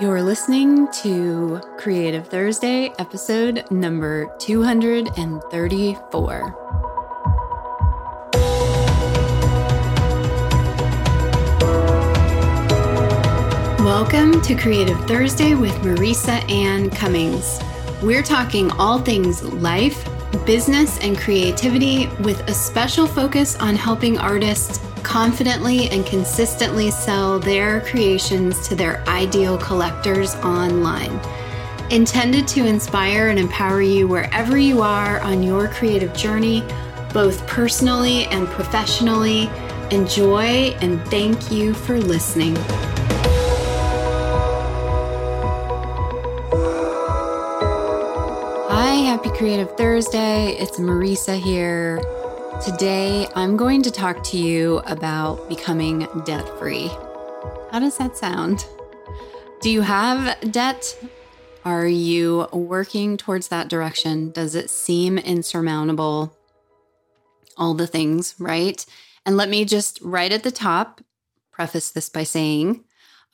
You're listening to Creative Thursday, episode number 234. Welcome to Creative Thursday with Marisa Ann Cummings. We're talking all things life, business, and creativity with a special focus on helping artists confidently and consistently sell their creations to their ideal collectors online. Intended to inspire and empower you wherever you are on your creative journey, both personally and professionally. Enjoy and thank you for listening. Hi, happy Creative Thursday. It's Marisa here. Today, I'm going to talk to you about becoming debt free. How does that sound? Do you have debt? Are you working towards that direction? Does it seem insurmountable? All the things, right? And let me just right at the top preface this by saying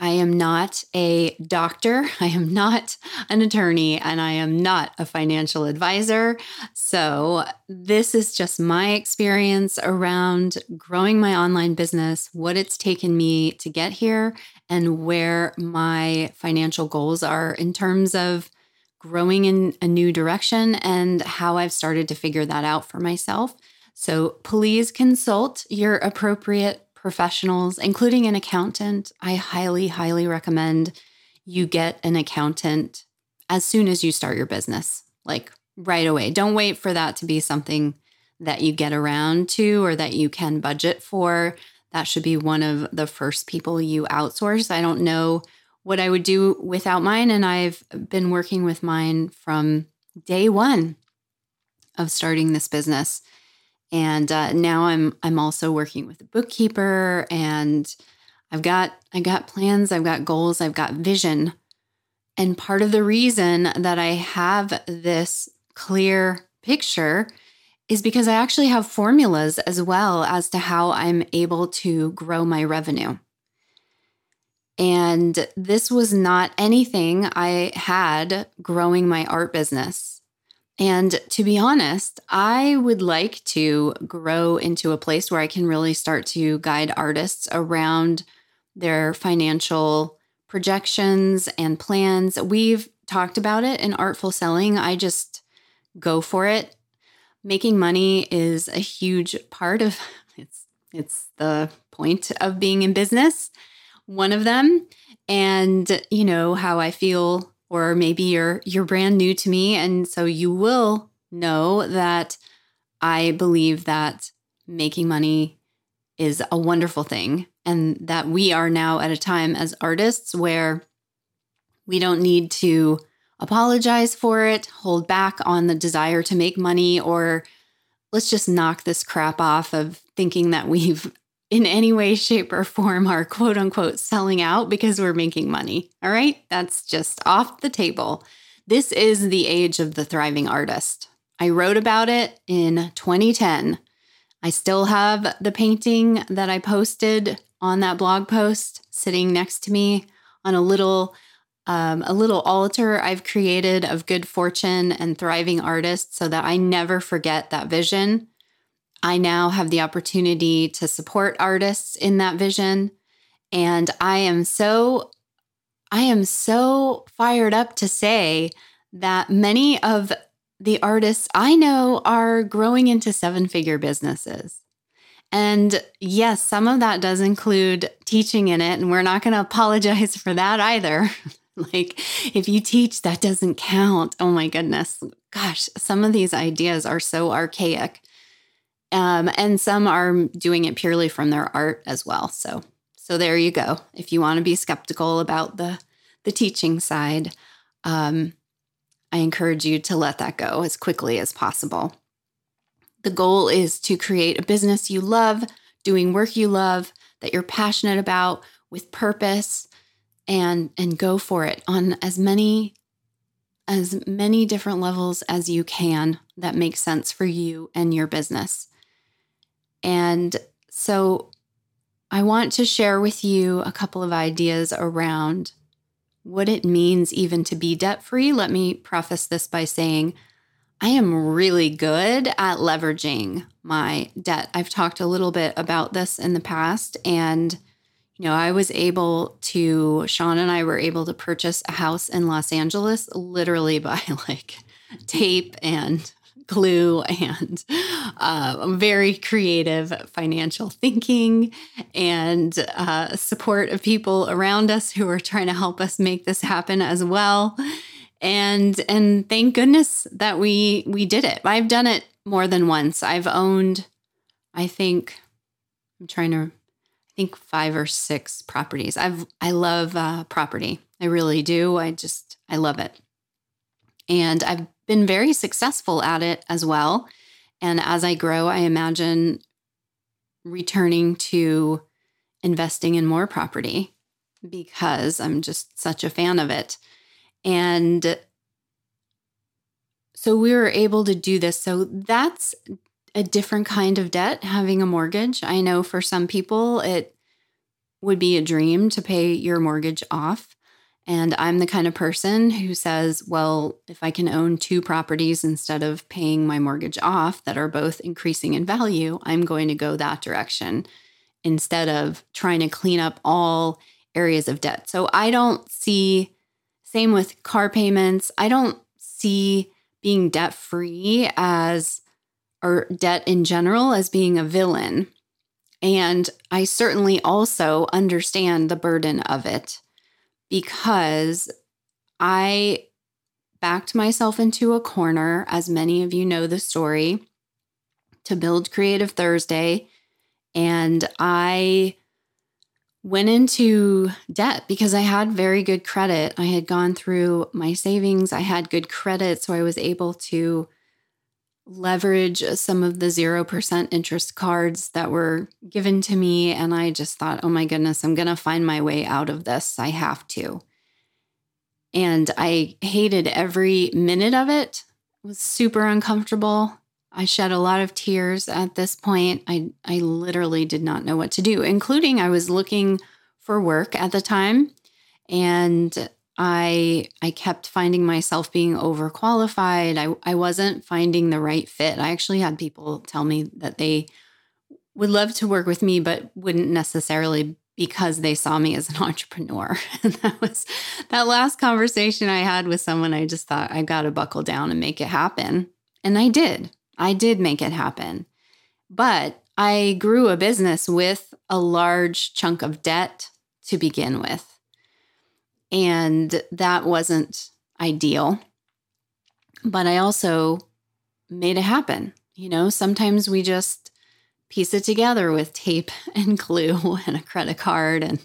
I am not a doctor. I am not an attorney and I am not a financial advisor. So, this is just my experience around growing my online business, what it's taken me to get here, and where my financial goals are in terms of growing in a new direction and how I've started to figure that out for myself. So, please consult your appropriate professionals, including an accountant. I highly, highly recommend you get an accountant as soon as you start your business, like right away. Don't wait for that to be something that you get around to or that you can budget for. That should be one of the first people you outsource. I don't know what I would do without mine, and I've been working with mine from day one of starting this business and uh, now I'm I'm also working with a bookkeeper, and I've got I got plans, I've got goals, I've got vision. And part of the reason that I have this clear picture is because I actually have formulas as well as to how I'm able to grow my revenue. And this was not anything I had growing my art business. And to be honest, I would like to grow into a place where I can really start to guide artists around their financial projections and plans. We've talked about it in Artful Selling. I just go for it. Making money is a huge part of it's it's the point of being in business. One of them and you know how I feel or maybe you're you're brand new to me. And so you will know that I believe that making money is a wonderful thing and that we are now at a time as artists where we don't need to apologize for it, hold back on the desire to make money or let's just knock this crap off of thinking that we've in any way, shape, or form are quote unquote selling out because we're making money. All right. That's just off the table. This is the age of the thriving artist. I wrote about it in 2010. I still have the painting that I posted on that blog post sitting next to me on a little um, a little altar I've created of good fortune and thriving artists so that I never forget that vision I now have the opportunity to support artists in that vision. And I am so, I am so fired up to say that many of the artists I know are growing into seven figure businesses. And yes, some of that does include teaching in it. And we're not going to apologize for that either. like, if you teach, that doesn't count. Oh my goodness. Gosh, some of these ideas are so archaic. Um, and some are doing it purely from their art as well. So, so there you go. If you want to be skeptical about the the teaching side, um, I encourage you to let that go as quickly as possible. The goal is to create a business you love, doing work you love, that you're passionate about with purpose and and go for it on as many as many different levels as you can that make sense for you and your business. And so I want to share with you a couple of ideas around what it means even to be debt free, let me preface this by saying I am really good at leveraging my debt. I've talked a little bit about this in the past and you know, I was able to, Sean and I were able to purchase a house in Los Angeles literally by like tape and glue and uh, very creative financial thinking and uh, support of people around us who are trying to help us make this happen as well. And and thank goodness that we we did it. I've done it more than once. I've owned i think i'm trying to i think five or six properties. I've i love uh, property. I really do. I just i love it. And i've been very successful at it as well. And as I grow, I imagine returning to investing in more property because I'm just such a fan of it. And so we were able to do this. So that's a different kind of debt, having a mortgage. I know for some people, it would be a dream to pay your mortgage off. And I'm the kind of person who says, well, if I can own two properties instead of paying my mortgage off that are both increasing in value, I'm going to go that direction instead of trying to clean up all areas of debt. So I don't see, same with car payments, I don't see being debt free as, or debt in general, as being a villain. And I certainly also understand the burden of it because I backed myself into a corner, as many of you know the story, to build Creative Thursday. And I went into debt because I had very good credit. I had gone through my savings, I had good credit. So I was able to leverage some of the 0% interest cards that were given to me. And I just thought, oh my goodness, I'm going to find my way out of this. I have to. And I hated every minute of it. It was super uncomfortable. I shed a lot of tears at this point. I, I literally did not know what to do, including I was looking for work at the time. And I I kept finding myself being overqualified. I, I wasn't finding the right fit. I actually had people tell me that they would love to work with me, but wouldn't necessarily because they saw me as an entrepreneur. And that was that last conversation I had with someone. I just thought I got to buckle down and make it happen. And I did. I did make it happen. But I grew a business with a large chunk of debt to begin with. And that wasn't ideal. But I also made it happen. You know, sometimes we just piece it together with tape and glue and a credit card and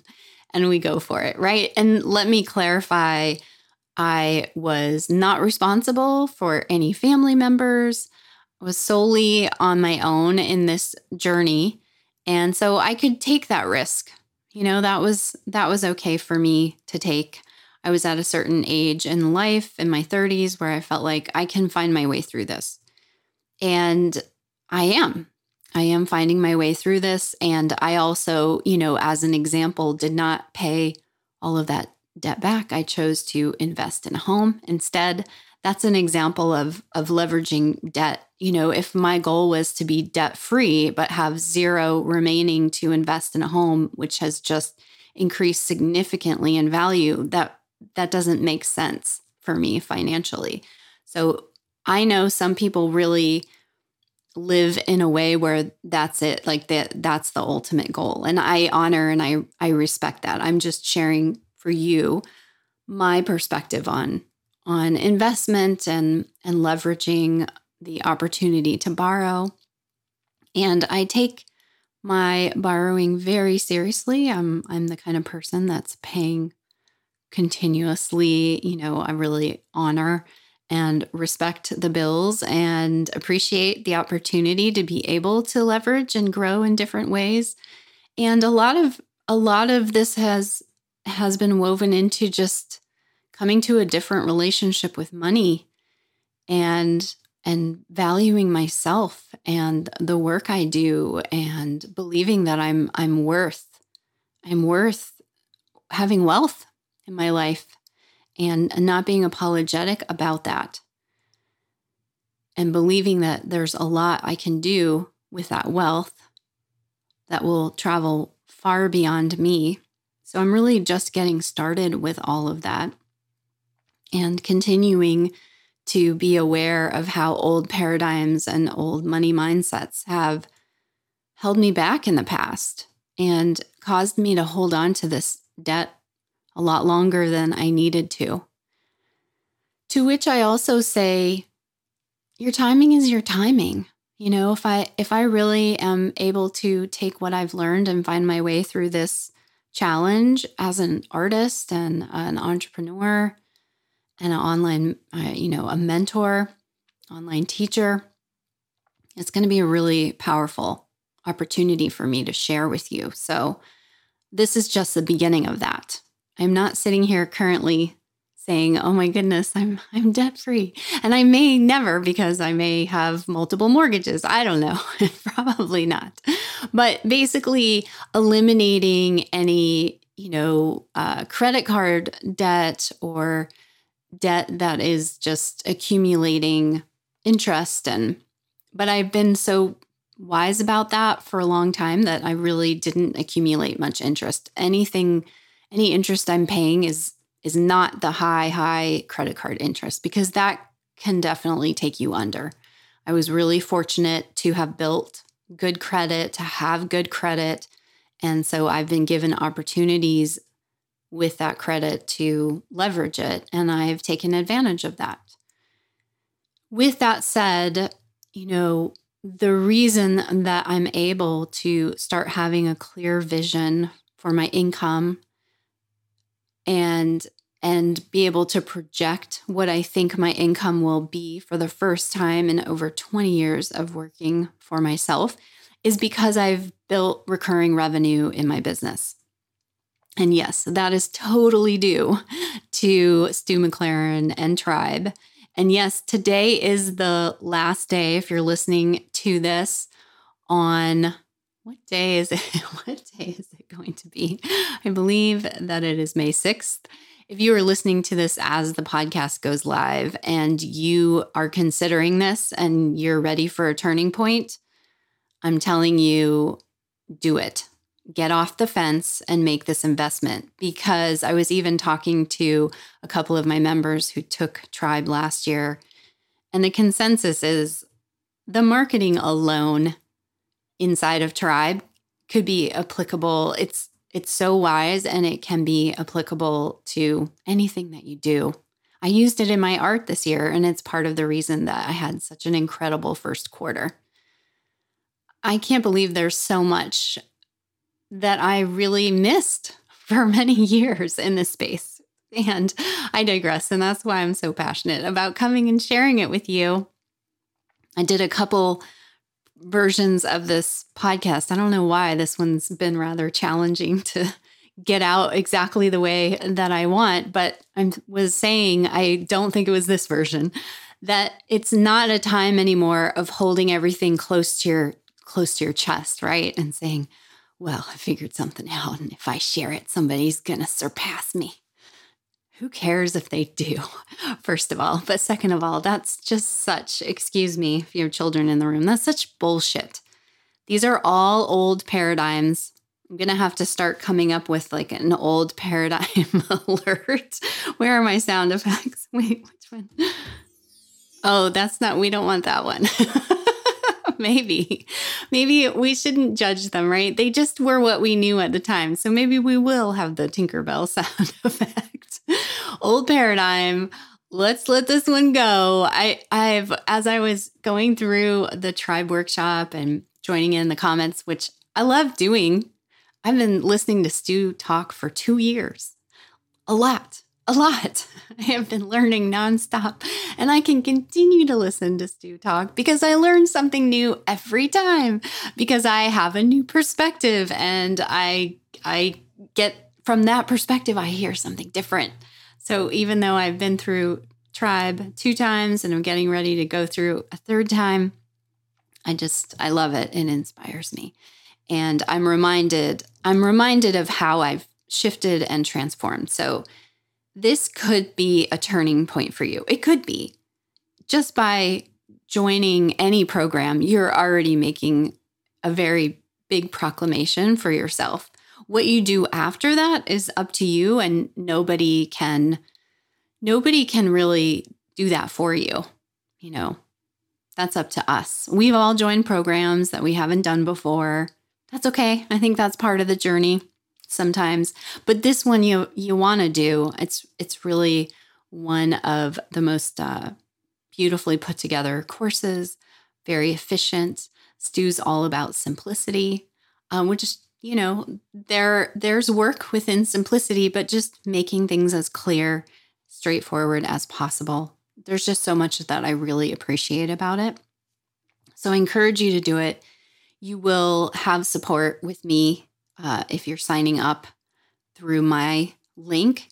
and we go for it, right? And let me clarify I was not responsible for any family members. I was solely on my own in this journey. And so I could take that risk you know that was that was okay for me to take. I was at a certain age in life in my 30s where i felt like i can find my way through this. And i am. I am finding my way through this. And i also you know as an example did not pay all of that debt back. I chose to invest in a home instead that's an example of of leveraging debt. You know if my goal was to be debt free but have zero remaining to invest in a home which has just increased significantly in value that that doesn't make sense for me financially. So i know some people really live in a way where that's it like that that's the ultimate goal. And i honor and i i respect that. I'm just sharing for you my perspective on on investment and and leveraging the opportunity to borrow. And I take my borrowing very seriously. I'm I'm the kind of person that's paying continuously, you know, I really honor and respect the bills and appreciate the opportunity to be able to leverage and grow in different ways. And a lot of a lot of this has has been woven into just coming to a different relationship with money and and valuing myself and the work I do and believing that I'm I'm worth I'm worth having wealth in my life and not being apologetic about that and believing that there's a lot I can do with that wealth that will travel far beyond me. So I'm really just getting started with all of that and continuing to be aware of how old paradigms and old money mindsets have held me back in the past and caused me to hold on to this debt a lot longer than I needed to. To which I also say, your timing is your timing. You know, if I if I really am able to take what I've learned and find my way through this challenge as an artist and an entrepreneur an online, uh, you know, a mentor, online teacher, it's going to be a really powerful opportunity for me to share with you. So, this is just the beginning of that. I'm not sitting here currently saying, "Oh my goodness, I'm I'm debt free." And I may never because I may have multiple mortgages. I don't know. Probably not. But basically eliminating any, you know, uh, credit card debt or debt that is just accumulating interest and but I've been so wise about that for a long time that I really didn't accumulate much interest. Anything any interest I'm paying is is not the high high credit card interest because that can definitely take you under. I was really fortunate to have built good credit, to have good credit, and so I've been given opportunities with that credit to leverage it and I've taken advantage of that. With that said, you know, the reason that I'm able to start having a clear vision for my income and and be able to project what I think my income will be for the first time in over 20 years of working for myself is because I've built recurring revenue in my business. And yes, that is totally due to Stu McLaren and Tribe. And yes, today is the last day, if you're listening to this on what day is it? what day is it going to be? I believe that it is May 6th. If you are listening to this as the podcast goes live and you are considering this and you're ready for a turning point, I'm telling you, do it. Get off the fence and make this investment. Because I was even talking to a couple of my members who took Tribe last year, and the consensus is the marketing alone inside of tribe could be applicable. It's it's so wise and it can be applicable to anything that you do. I used it in my art this year and it's part of the reason that i had such an incredible first quarter. I can't believe there's so much that i really missed for many years in this space and i digress and that's why i'm so passionate about coming and sharing it with you i did a couple versions of this podcast. I don't know why this one's been rather challenging to get out exactly the way that I want, but I was saying I don't think it was this version that it's not a time anymore of holding everything close to your close to your chest, right? And saying, "Well, I figured something out and if I share it, somebody's going to surpass me." who cares if they do, first of all? But second of all, that's just such, excuse me if you have children in the room, that's such bullshit. These are all old paradigms. I'm going to have to start coming up with like an old paradigm alert. Where are my sound effects? Wait, which one? Oh, that's not, we don't want that one. maybe. Maybe we shouldn't judge them, right? They just were what we knew at the time. So maybe we will have the Tinkerbell sound effect. Old paradigm. Let's let this one go. I I've as I was going through the tribe workshop and joining in the comments, which I love doing. I've been listening to Stu talk for 2 years. A lot a lot. I have been learning nonstop, and I can continue to listen to Stu talk because I learn something new every time because I have a new perspective and I I get from that perspective I hear something different. So even though I've been through tribe two times and I'm getting ready to go through a third time, I just I love it. It inspires me. And I'm reminded I'm reminded of how I've shifted and transformed. So this could be a turning point for you. It could be. Just by joining any program, you're already making a very big proclamation for yourself. What you do after that is up to you and nobody can nobody can really do that for you. You know, that's up to us. We've all joined programs that we haven't done before. That's okay. I think that's part of the journey sometimes. But this one you you want to do. It's it's really one of the most uh, beautifully put together courses. Very efficient. Stu's all about simplicity, um, which is you know there there's work within simplicity, but just making things as clear, straightforward as possible. There's just so much that I really appreciate about it. So I encourage you to do it. You will have support with me uh, if you're signing up through my link.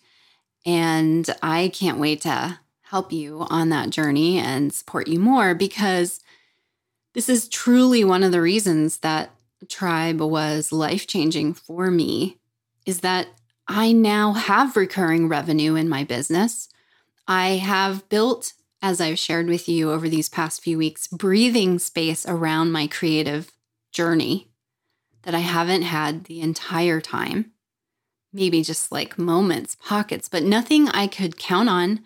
And I can't wait to help you on that journey and support you more because this is truly one of the reasons that Tribe was life changing for me is that I now have recurring revenue in my business. I have built, as I've shared with you over these past few weeks, breathing space around my creative journey that I haven't had the entire time. Maybe just like moments, pockets, but nothing I could count on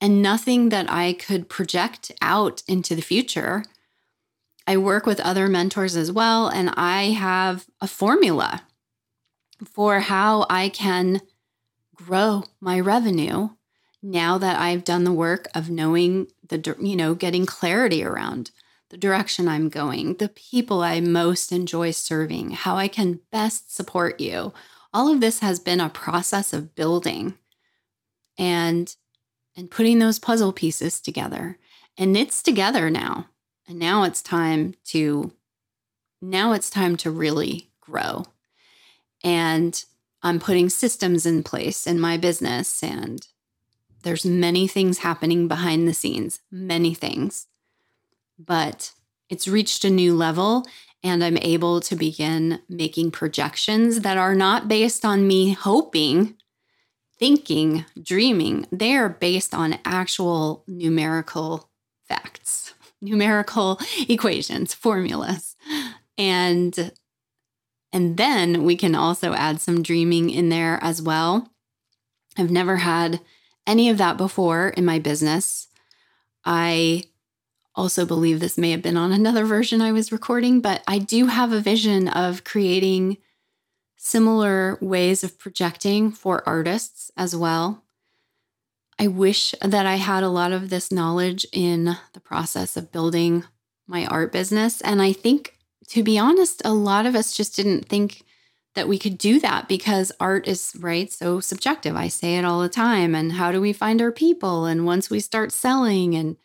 and nothing that I could project out into the future. I work with other mentors as well, and I have a formula for how I can grow my revenue now that I've done the work of knowing the, you know, getting clarity around the direction I'm going, the people I most enjoy serving, how I can best support you. All of this has been a process of building and and putting those puzzle pieces together. And it's together now. And now it's time to now it's time to really grow. And I'm putting systems in place in my business and there's many things happening behind the scenes, many things but it's reached a new level and I'm able to begin making projections that are not based on me hoping, thinking, dreaming. They are based on actual numerical facts, numerical equations, formulas. And and then we can also add some dreaming in there as well. I've never had any of that before in my business. I also believe this may have been on another version I was recording, but I do have a vision of creating similar ways of projecting for artists as well. I wish that I had a lot of this knowledge in the process of building my art business. And I think, to be honest, a lot of us just didn't think that we could do that because art is, right, so subjective. I say it all the time. And how do we find our people? And once we start selling and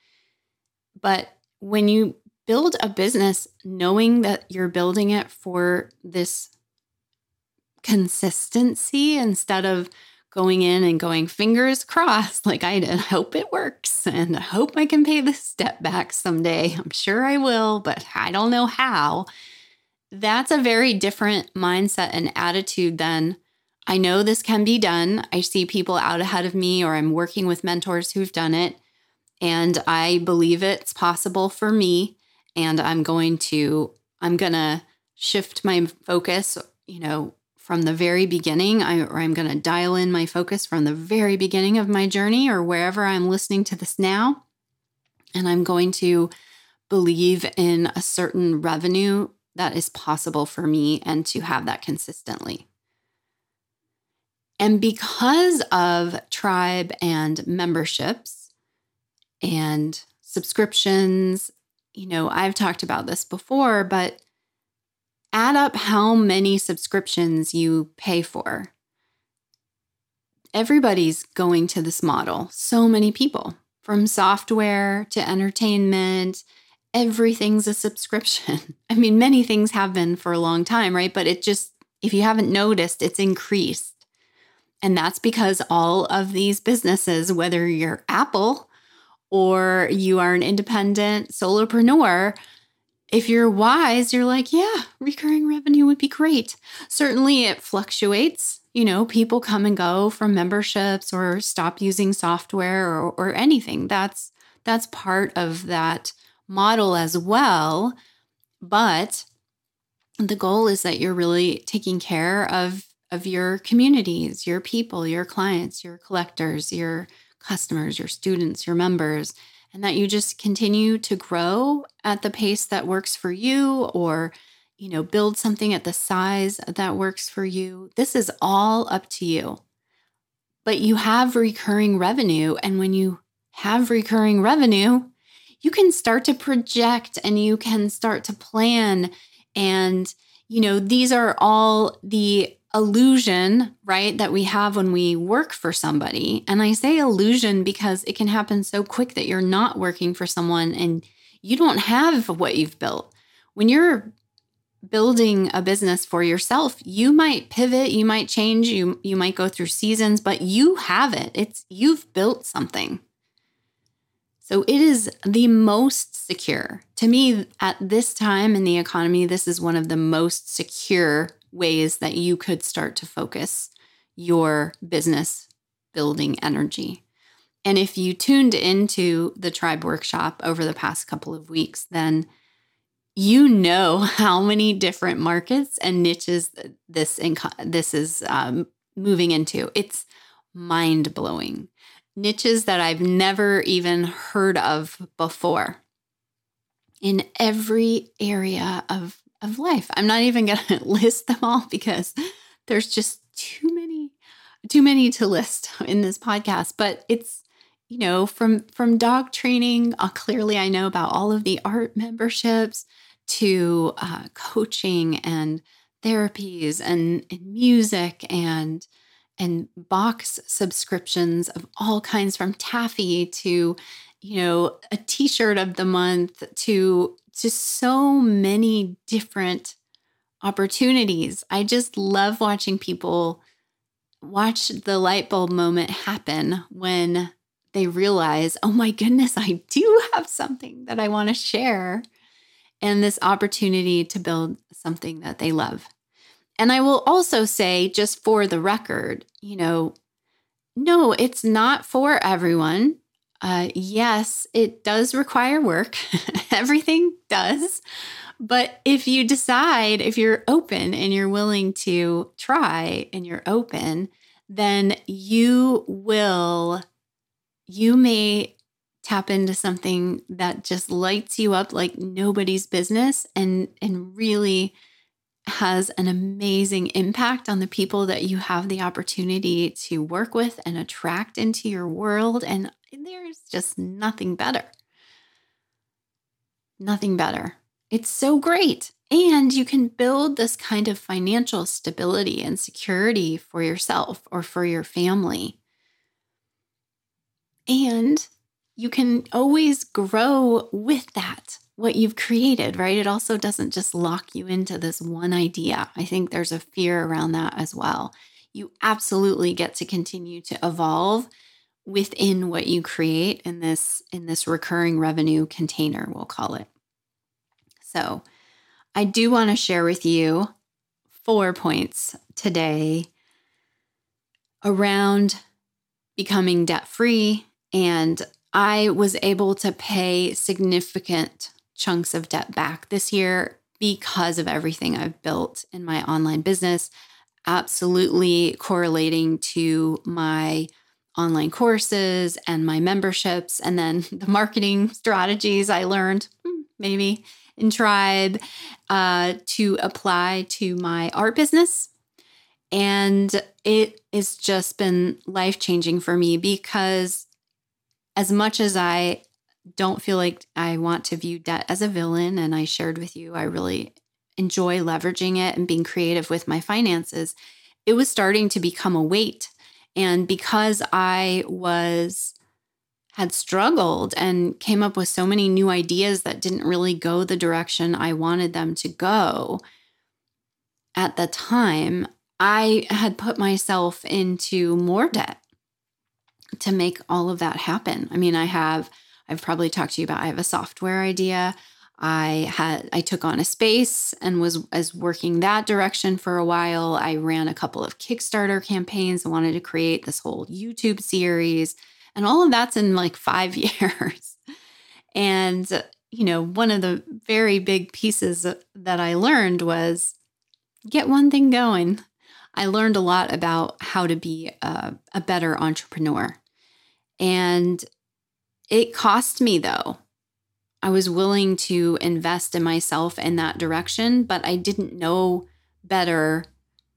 but when you build a business knowing that you're building it for this consistency instead of going in and going fingers crossed like I did. Hope it works and I hope I can pay this step back someday. I'm sure I will, but I don't know how. That's a very different mindset and attitude than I know this can be done. I see people out ahead of me, or I'm working with mentors who've done it. And I believe it's possible for me. And I'm going to, I'm going to shift my focus, you know, from the very beginning, I, or I'm going to dial in my focus from the very beginning of my journey or wherever I'm listening to this now. And I'm going to believe in a certain revenue that is possible for me and to have that consistently. And because of tribe and memberships, and subscriptions. You know, I've talked about this before, but add up how many subscriptions you pay for. Everybody's going to this model, so many people, from software to entertainment, everything's a subscription. I mean, many things have been for a long time, right? But it just, if you haven't noticed, it's increased. And that's because all of these businesses, whether you're Apple or you are an independent solopreneur, if you're wise, you're like, yeah, recurring revenue would be great. Certainly it fluctuates you know, people come and go from memberships or stop using software or, or anything. That's that's part of that model as well. But the goal is that you're really taking care of of your communities, your people, your clients, your collectors, your customers, your students, your members, and that you just continue to grow at the pace that works for you or you know, build something at the size that works for you. This is all up to you. But you have recurring revenue. And when you have recurring revenue, you can start to project and you can start to plan. And, you know, these are all the illusion, right, that we have when we work for somebody. And I say illusion because it can happen so quick that you're not working for someone and you don't have what you've built. When you're building a business for yourself you might pivot you might change you you might go through seasons but you have it it's you've built something so it is the most secure to me at this time in the economy this is one of the most secure ways that you could start to focus your business building energy and if you tuned into the tribe workshop over the past couple of weeks then you know how many different markets and niches this inco- this is um, moving into. It's mind blowing. Niches that I've never even heard of before in every area of, of life. I'm not even going to list them all because there's just too many too many to list in this podcast, but it's you know from from dog training uh, clearly i know about all of the art memberships to uh, coaching and therapies and, and music and and box subscriptions of all kinds from taffy to you know a t-shirt of the month to just so many different opportunities i just love watching people watch the light bulb moment happen when they realize oh my goodness i do have something that i want to share and this opportunity to build something that they love. And I will also say, just for the record, you know, no, it's not for everyone. Uh, yes, it does require work. Everything does. But if you decide, if you're open and you're willing to try and you're open, then you will, you may tap into something that just lights you up like nobody's business and and really has an amazing impact on the people that you have the opportunity to work with and attract into your world and there's just nothing better. Nothing better. It's so great. And you can build this kind of financial stability and security for yourself or for your family. And you can always grow with that, what you've created, right? It also doesn't just lock you into this one idea. I think there's a fear around that as well. You absolutely get to continue to evolve within what you create in this in this recurring revenue container we'll call it. So, I do want to share with you four points today around becoming debt free and I was able to pay significant chunks of debt back this year because of everything I've built in my online business, absolutely correlating to my online courses and my memberships, and then the marketing strategies I learned, hmm, maybe in Tribe, uh, to apply to my art business. And it has just been life changing for me because as much as I don't feel like I want to view debt as a villain, and I shared with you, I really enjoy leveraging it and being creative with my finances, it was starting to become a weight. And because I was had struggled and came up with so many new ideas that didn't really go the direction I wanted them to go at the time, I had put myself into more debt to make all of that happen. I mean, I have, I've probably talked to you about, I have a software idea. I had I took on a space and was as working that direction for a while. I ran a couple of Kickstarter campaigns. I wanted to create this whole YouTube series, and all of that's in like 5 years. and you know, one of the very big pieces that I learned was get one thing going. I learned a lot about how to be a, a better entrepreneur. And it cost me though. I was willing to invest in myself in that direction, but I didn't know better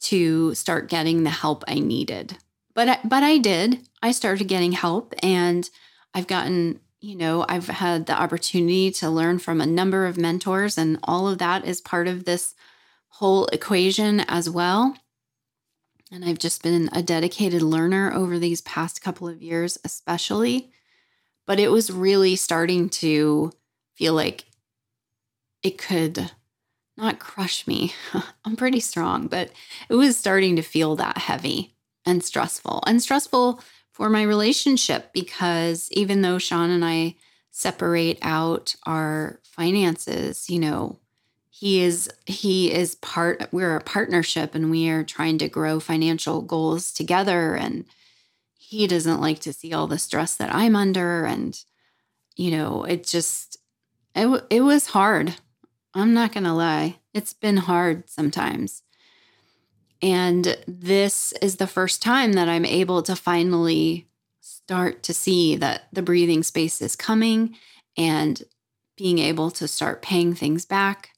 to start getting the help I needed. But I, but I did. I started getting help and I've gotten, you know, I've had the opportunity to learn from a number of mentors and all of that is part of this whole equation as well. And I've just been a dedicated learner over these past couple of years, especially. But it was really starting to feel like it could not crush me. I'm pretty strong, but it was starting to feel that heavy and stressful and stressful for my relationship because even though Sean and I separate out our finances, you know, he is he is part we're a partnership and we are trying to grow financial goals together and he doesn't like to see all the stress that I'm under and you know, it just it, it was hard. I'm not going to lie. It's been hard sometimes. And this is the first time that I'm able to finally start to see that the breathing space is coming and being able to start paying things back.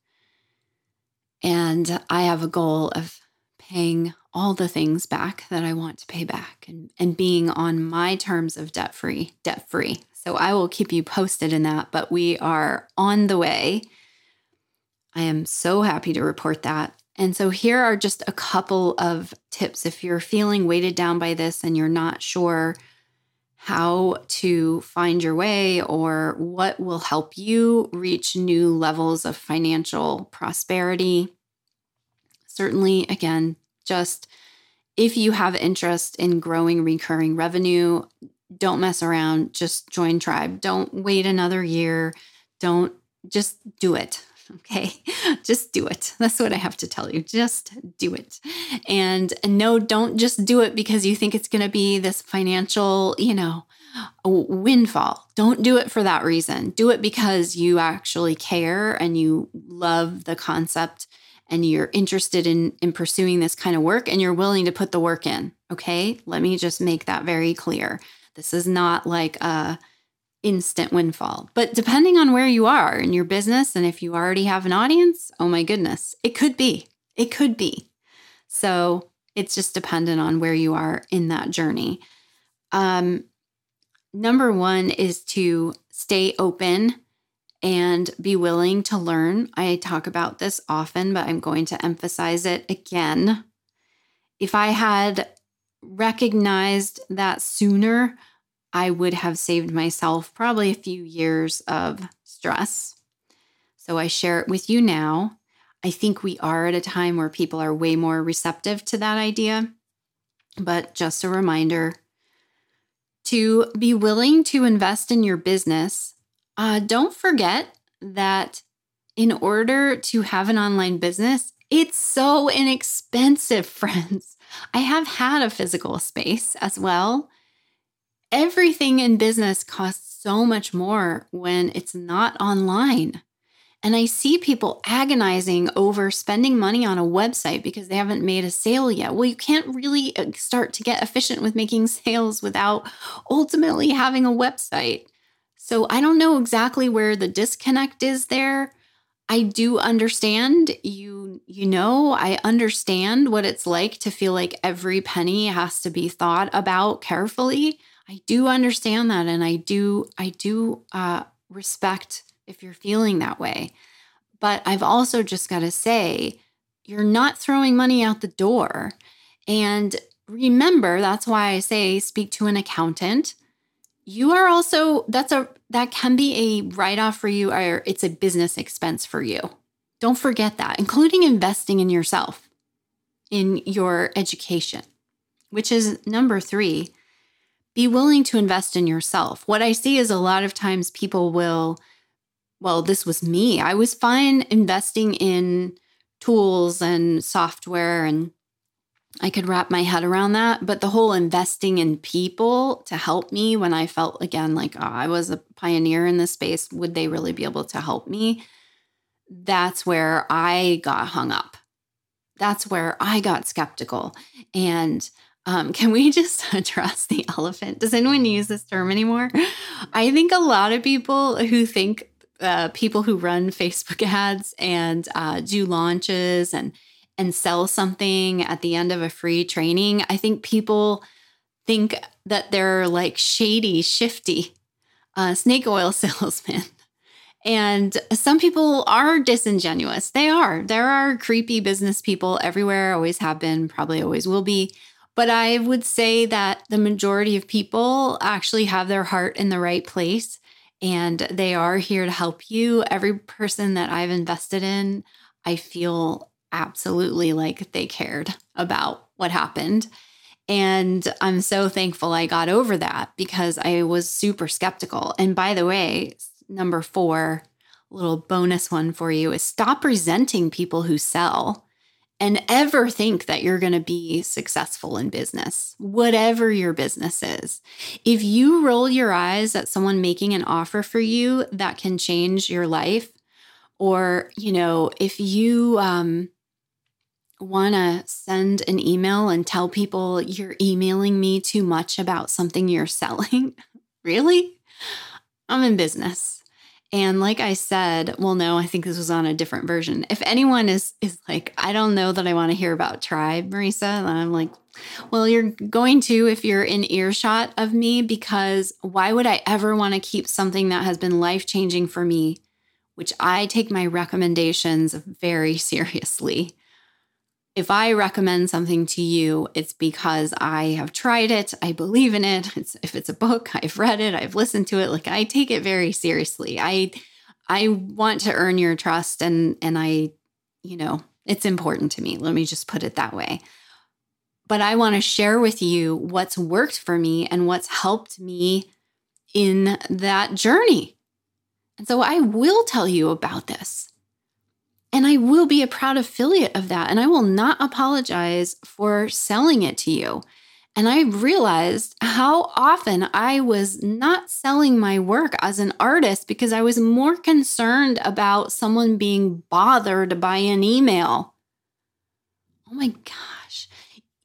And I have a goal of paying all the things back that I want to pay back and, and being on my terms of debt free, debt free. So I will keep you posted in that, but we are on the way. I am so happy to report that. And so here are just a couple of tips if you're feeling weighted down by this and you're not sure how to find your way or what will help you reach new levels of financial prosperity. Certainly, again, just if you have interest in growing recurring revenue, don't mess around. Just join Tribe. Don't wait another year. Don't just do it. Okay. Just do it. That's what I have to tell you. Just do it. And, and no, don't just do it because you think it's going to be this financial, you know, windfall. Don't do it for that reason. Do it because you actually care and you love the concept and you're interested in in pursuing this kind of work and you're willing to put the work in. Okay? Let me just make that very clear. This is not like a instant windfall. But depending on where you are in your business and if you already have an audience, oh my goodness, it could be. It could be. So it's just dependent on where you are in that journey. Um, number one is to stay open and be willing to learn. I talk about this often, but I'm going to emphasize it again. If I had recognized that sooner, I would have saved myself probably a few years of stress. So I share it with you now. I think we are at a time where people are way more receptive to that idea. But just a reminder to be willing to invest in your business, uh, don't forget that in order to have an online business, it's so inexpensive, friends. I have had a physical space as well. Everything in business costs so much more when it's not online. And I see people agonizing over spending money on a website because they haven't made a sale yet. Well, you can't really uh, start to get efficient with making sales without ultimately having a website. So I don't know exactly where the disconnect is there. I do understand you you know I understand what it's like to feel like every penny has to be thought about carefully. I do understand that and I do I do uh, respect if you're feeling that way. But I've also just got to say you're not throwing money out the door. And remember, that's why I say speak to an accountant. You are also that's a that can be a write off for you or it's a business expense for you. Don't forget that, including investing in yourself, in your education, which is number three. Be willing to invest in yourself. What I see is a lot of times people will well, this was me. I was fine investing in tools and software and I could wrap my head around that. But the whole investing in people to help me when I felt again like oh, I was a pioneer in this space, would they really be able to help me? That's where I got hung up. That's where I got skeptical. And um, can we just address the elephant? Does anyone use this term anymore? I think a lot of people who think uh, people who run Facebook ads and uh, do launches and and sell something at the end of a free training, I think people think that they're like shady, shifty uh, snake oil salesmen. And some people are disingenuous. They are. There are creepy business people everywhere, always have been, probably always will be. But I would say that the majority of people actually have their heart in the right place and they are here to help you. Every person that I've invested in, I feel absolutely like they cared about what happened. And I'm so thankful I got over that because I was super skeptical. And by the way, number four, little bonus one for you is stop resenting people who sell and ever think that you're going to be successful in business, whatever your business is. If you roll your eyes at someone making an offer for you that can change your life, or, you know, if you, um, want to send an email and tell people you're emailing me too much about something you're selling? really? I'm in business. And like I said, well, no, I think this was on a different version. If anyone is is like, I don't know that I want to hear about tribe, Marisa, then I'm like, well, you're going to if you're in earshot of me, because why would I ever want to keep something that has been life changing for me, which I take my recommendations very seriously. If I recommend something to you, it's because I have tried it, I believe in it. It's, if it's a book, I've read it, I've listened to it. Like I take it very seriously. I I want to earn your trust and and I, you know, it's important to me. Let me just put it that way. But I want to share with you what's worked for me and what's helped me in that journey. And so I will tell you about this. And I will be a proud affiliate of that. And I will not apologize for selling it to you. And I realized how often I was not selling my work as an artist because I was more concerned about someone being bothered by an email. Oh my gosh.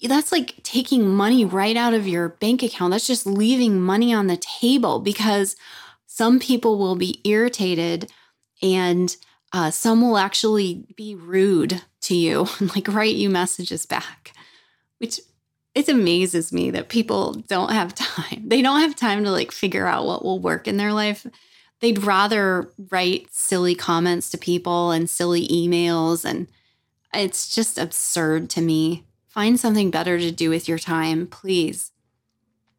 That's like taking money right out of your bank account. That's just leaving money on the table because some people will be irritated and uh, some will actually be rude to you and like write you messages back, which it amazes me that people don't have time. They don't have time to like figure out what will work in their life. They'd rather write silly comments to people and silly emails. And it's just absurd to me. Find something better to do with your time, please.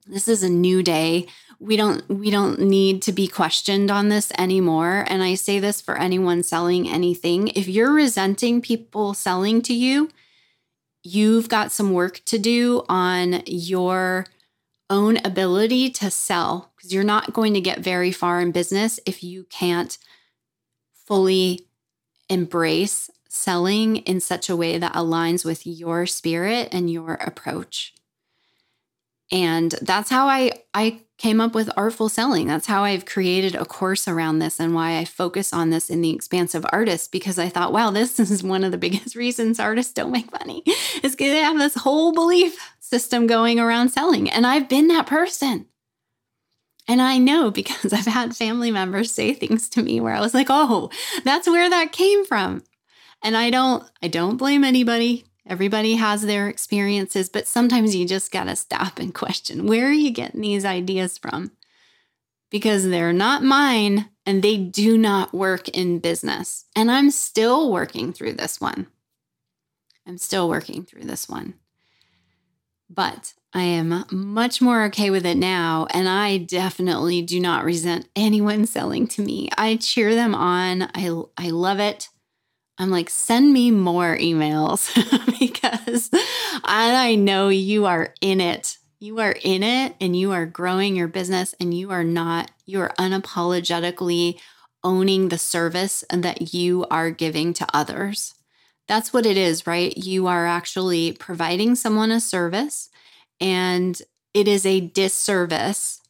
This is a new day we don't we don't need to be questioned on this anymore. And i say this for anyone selling anything. If you're resenting people selling to you you've got some work to do on your own ability to sell because you're not going to get very far in business if you can't fully embrace selling in such a way that aligns with your spirit and your approach. And that's how i i came up with artful selling. That's how I've created a course around this and why I focus on this in the expansive artist because I thought, wow, this is one of the biggest reasons artists don't make money is because they have this whole belief system going around selling. And I've been that person. And I know because I've had family members say things to me where I was like, "Oh, that's where that came from." And I don't I don't blame anybody. Everybody has their experiences, but sometimes you just got to stop and question where are you getting these ideas from? Because they're not mine and they do not work in business. And I'm still working through this one. I'm still working through this one. But I am much more okay with it now. And I definitely do not resent anyone selling to me. I cheer them on. I, I love it. I'm like, send me more emails because I know you are in it. You are in it and you are growing your business and you are not, you are unapologetically owning the service that you are giving to others. That's what it is, right? You are actually providing someone a service, and it is a disservice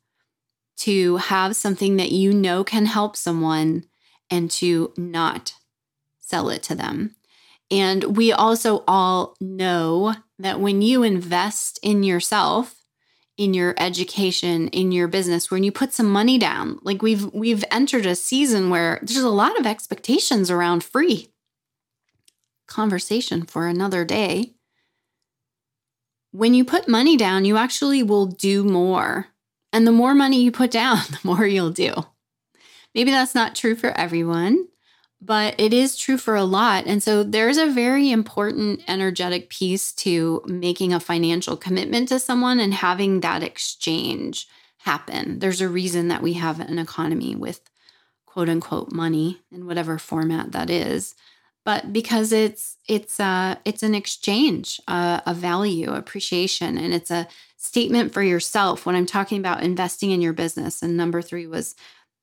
to have something that you know can help someone and to not sell it to them. And we also all know that when you invest in yourself, in your education, in your business, when you put some money down, like we've we've entered a season where there's a lot of expectations around free. Conversation for another day. When you put money down, you actually will do more. And the more money you put down, the more you'll do. Maybe that's not true for everyone, but it is true for a lot. And so there's a very important energetic piece to making a financial commitment to someone and having that exchange happen. There's a reason that we have an economy with quote unquote money in whatever format that is but because it's it's uh it's an exchange uh, a value appreciation and it's a statement for yourself when i'm talking about investing in your business and number 3 was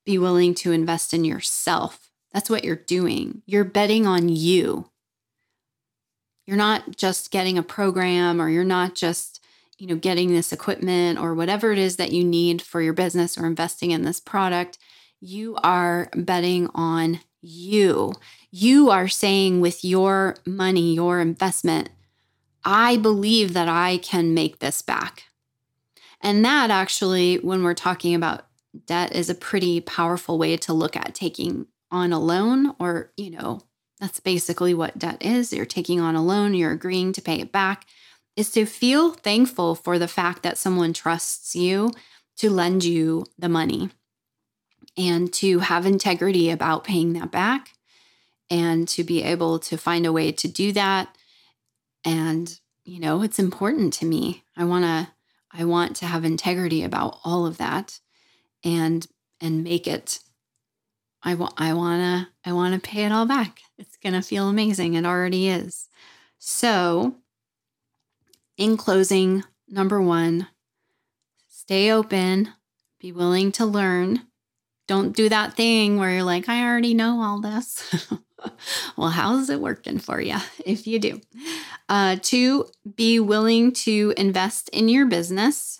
be willing to invest in yourself that's what you're doing. You're betting on you. You're not just getting a program or you're not just, you know, getting this equipment or whatever it is that you need for your business or investing in this product. You are betting on you. You are saying with your money, your investment, I believe that I can make this back. And that actually, when we're talking about debt, is a pretty powerful way to look at taking on a loan, or, you know, that's basically what debt is. You're taking on a loan, you're agreeing to pay it back, is to feel thankful for the fact that someone trusts you to lend you the money and to have integrity about paying that back and to be able to find a way to do that. And, you know, it's important to me. I want to I want to have integrity about all of that and and make it I want I wanna I wanna pay it all back. It's gonna feel amazing. It already is. So, in closing, number one, stay open, be willing to learn. Don't do that thing where you're like, I already know all this. well, how's it working for you if you do? Uh, two, be willing to invest in your business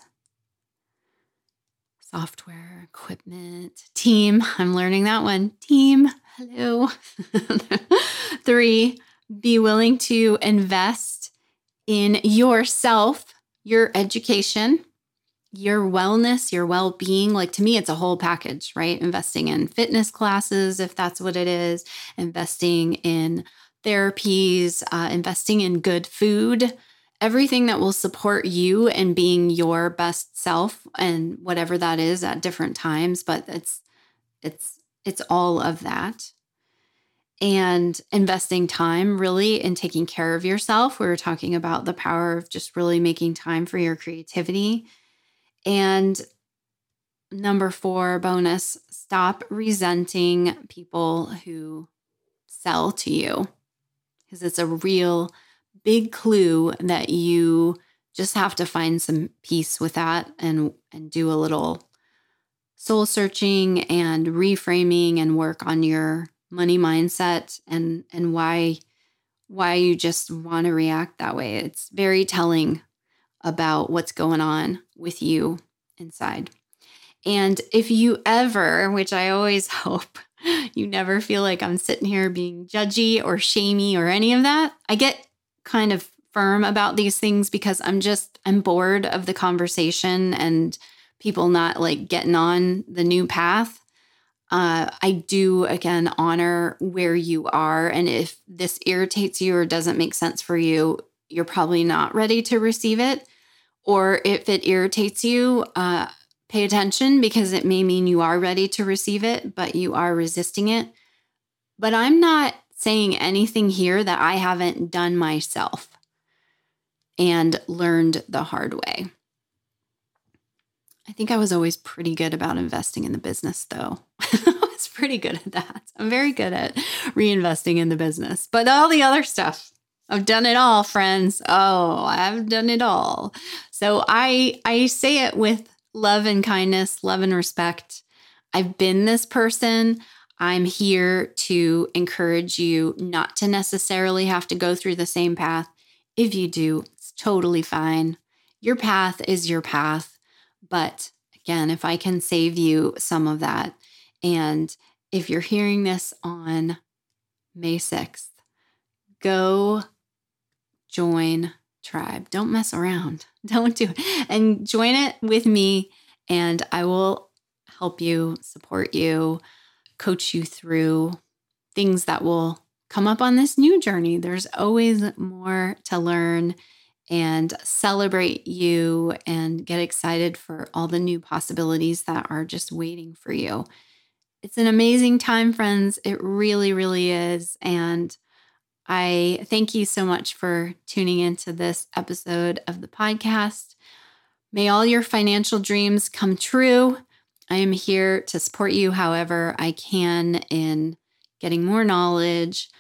software, equipment, team. I'm learning that one. Team, hello. Three, be willing to invest in yourself, your education, your wellness, your well being. Like to me, it's a whole package, right? Investing in fitness classes, if that's what it is, investing in therapies, uh, investing in good food everything that will support you in being your best self and whatever that is at different times but it's it's it's all of that. And investing time really in taking care of yourself. We were talking about the power of just really making time for your creativity. And number 4 bonus stop resenting people who sell to you because it's a real big clue that you just have to find some peace with that and and do a little soul searching and reframing and work on your money mindset and and why why you just want to react that way. It's very telling about what's going on with you inside. And if you ever, which I always hope you never feel like I'm sitting here being judgy or shamey or any of that, I get kind of firm about these things because I'm just I'm bored of the conversation and people not like getting on the new path. Uh, I do again honor where you are, and if this irritates you or doesn't make sense for you, you're probably not ready to receive it. Or if it irritates you, uh, pay attention because it may mean you are ready to receive it, but you are resisting it. But I'm not saying anything here that I haven't done myself and learned the hard way. I think I was always pretty good about investing in the business, though. I was pretty good at that. I'm very good at reinvesting in the business, but all the other stuff, I've done it all, friends. Oh, I've done it all. So I I say it with love and kindness, love and respect. I've been this person. I'm here to encourage you not to necessarily have to go through the same path. If you do, it's totally fine. Your path is your path. But again, if I can save you some of that, and if you're hearing this on May 6th, go join Tribe. Don't mess around. Don't do it. And join it with me, and I will help you, support you, coach you through things that will come up on this new journey. There's always more to learn and celebrate you and get excited for all the new possibilities that are just waiting for you. It's an amazing time, friends. It really, really is. And I thank you so much for tuning into this episode of the podcast. May all your financial dreams come true. I am here to support you however I can in getting more knowledge,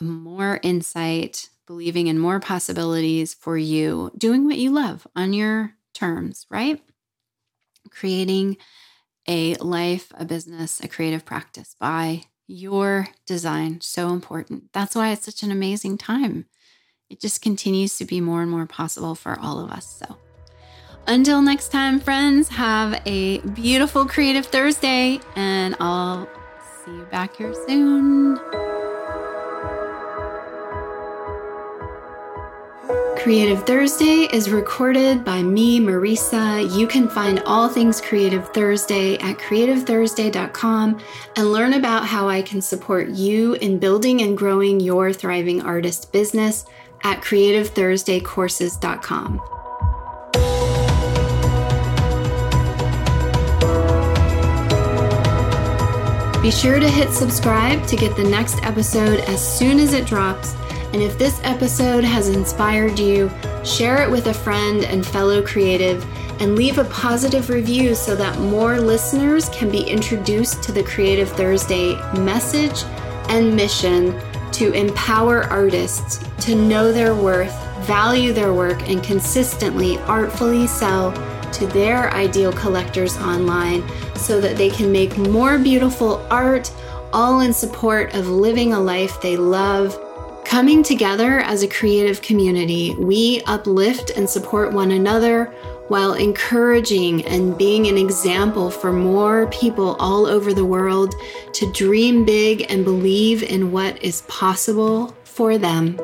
more insight, believing in more possibilities for you, doing what you love on your terms, right? Creating a life, a business, a creative practice by your design. So important. That's why it's such an amazing time. It just continues to be more and more possible for all of us. So, until next time, friends, have a beautiful Creative Thursday, and I'll see you back here soon. Creative Thursday is recorded by me, Marisa. You can find all things Creative Thursday at creativethursday.com and learn about how I can support you in building and growing your thriving artist business at creativethursdaycourses.com. Be sure to hit subscribe to get the next episode as soon as it drops. And if this episode has inspired you, share it with a friend and fellow creative and leave a positive review so that more listeners can be introduced to the Creative Thursday message and mission to empower artists to know their worth, value their work, and consistently, artfully sell to their ideal collectors online so that they can make more beautiful art, all in support of living a life they love Coming together as a creative community, we uplift and support one another while encouraging and being an example for more people all over the world to dream big and believe in what is possible for them.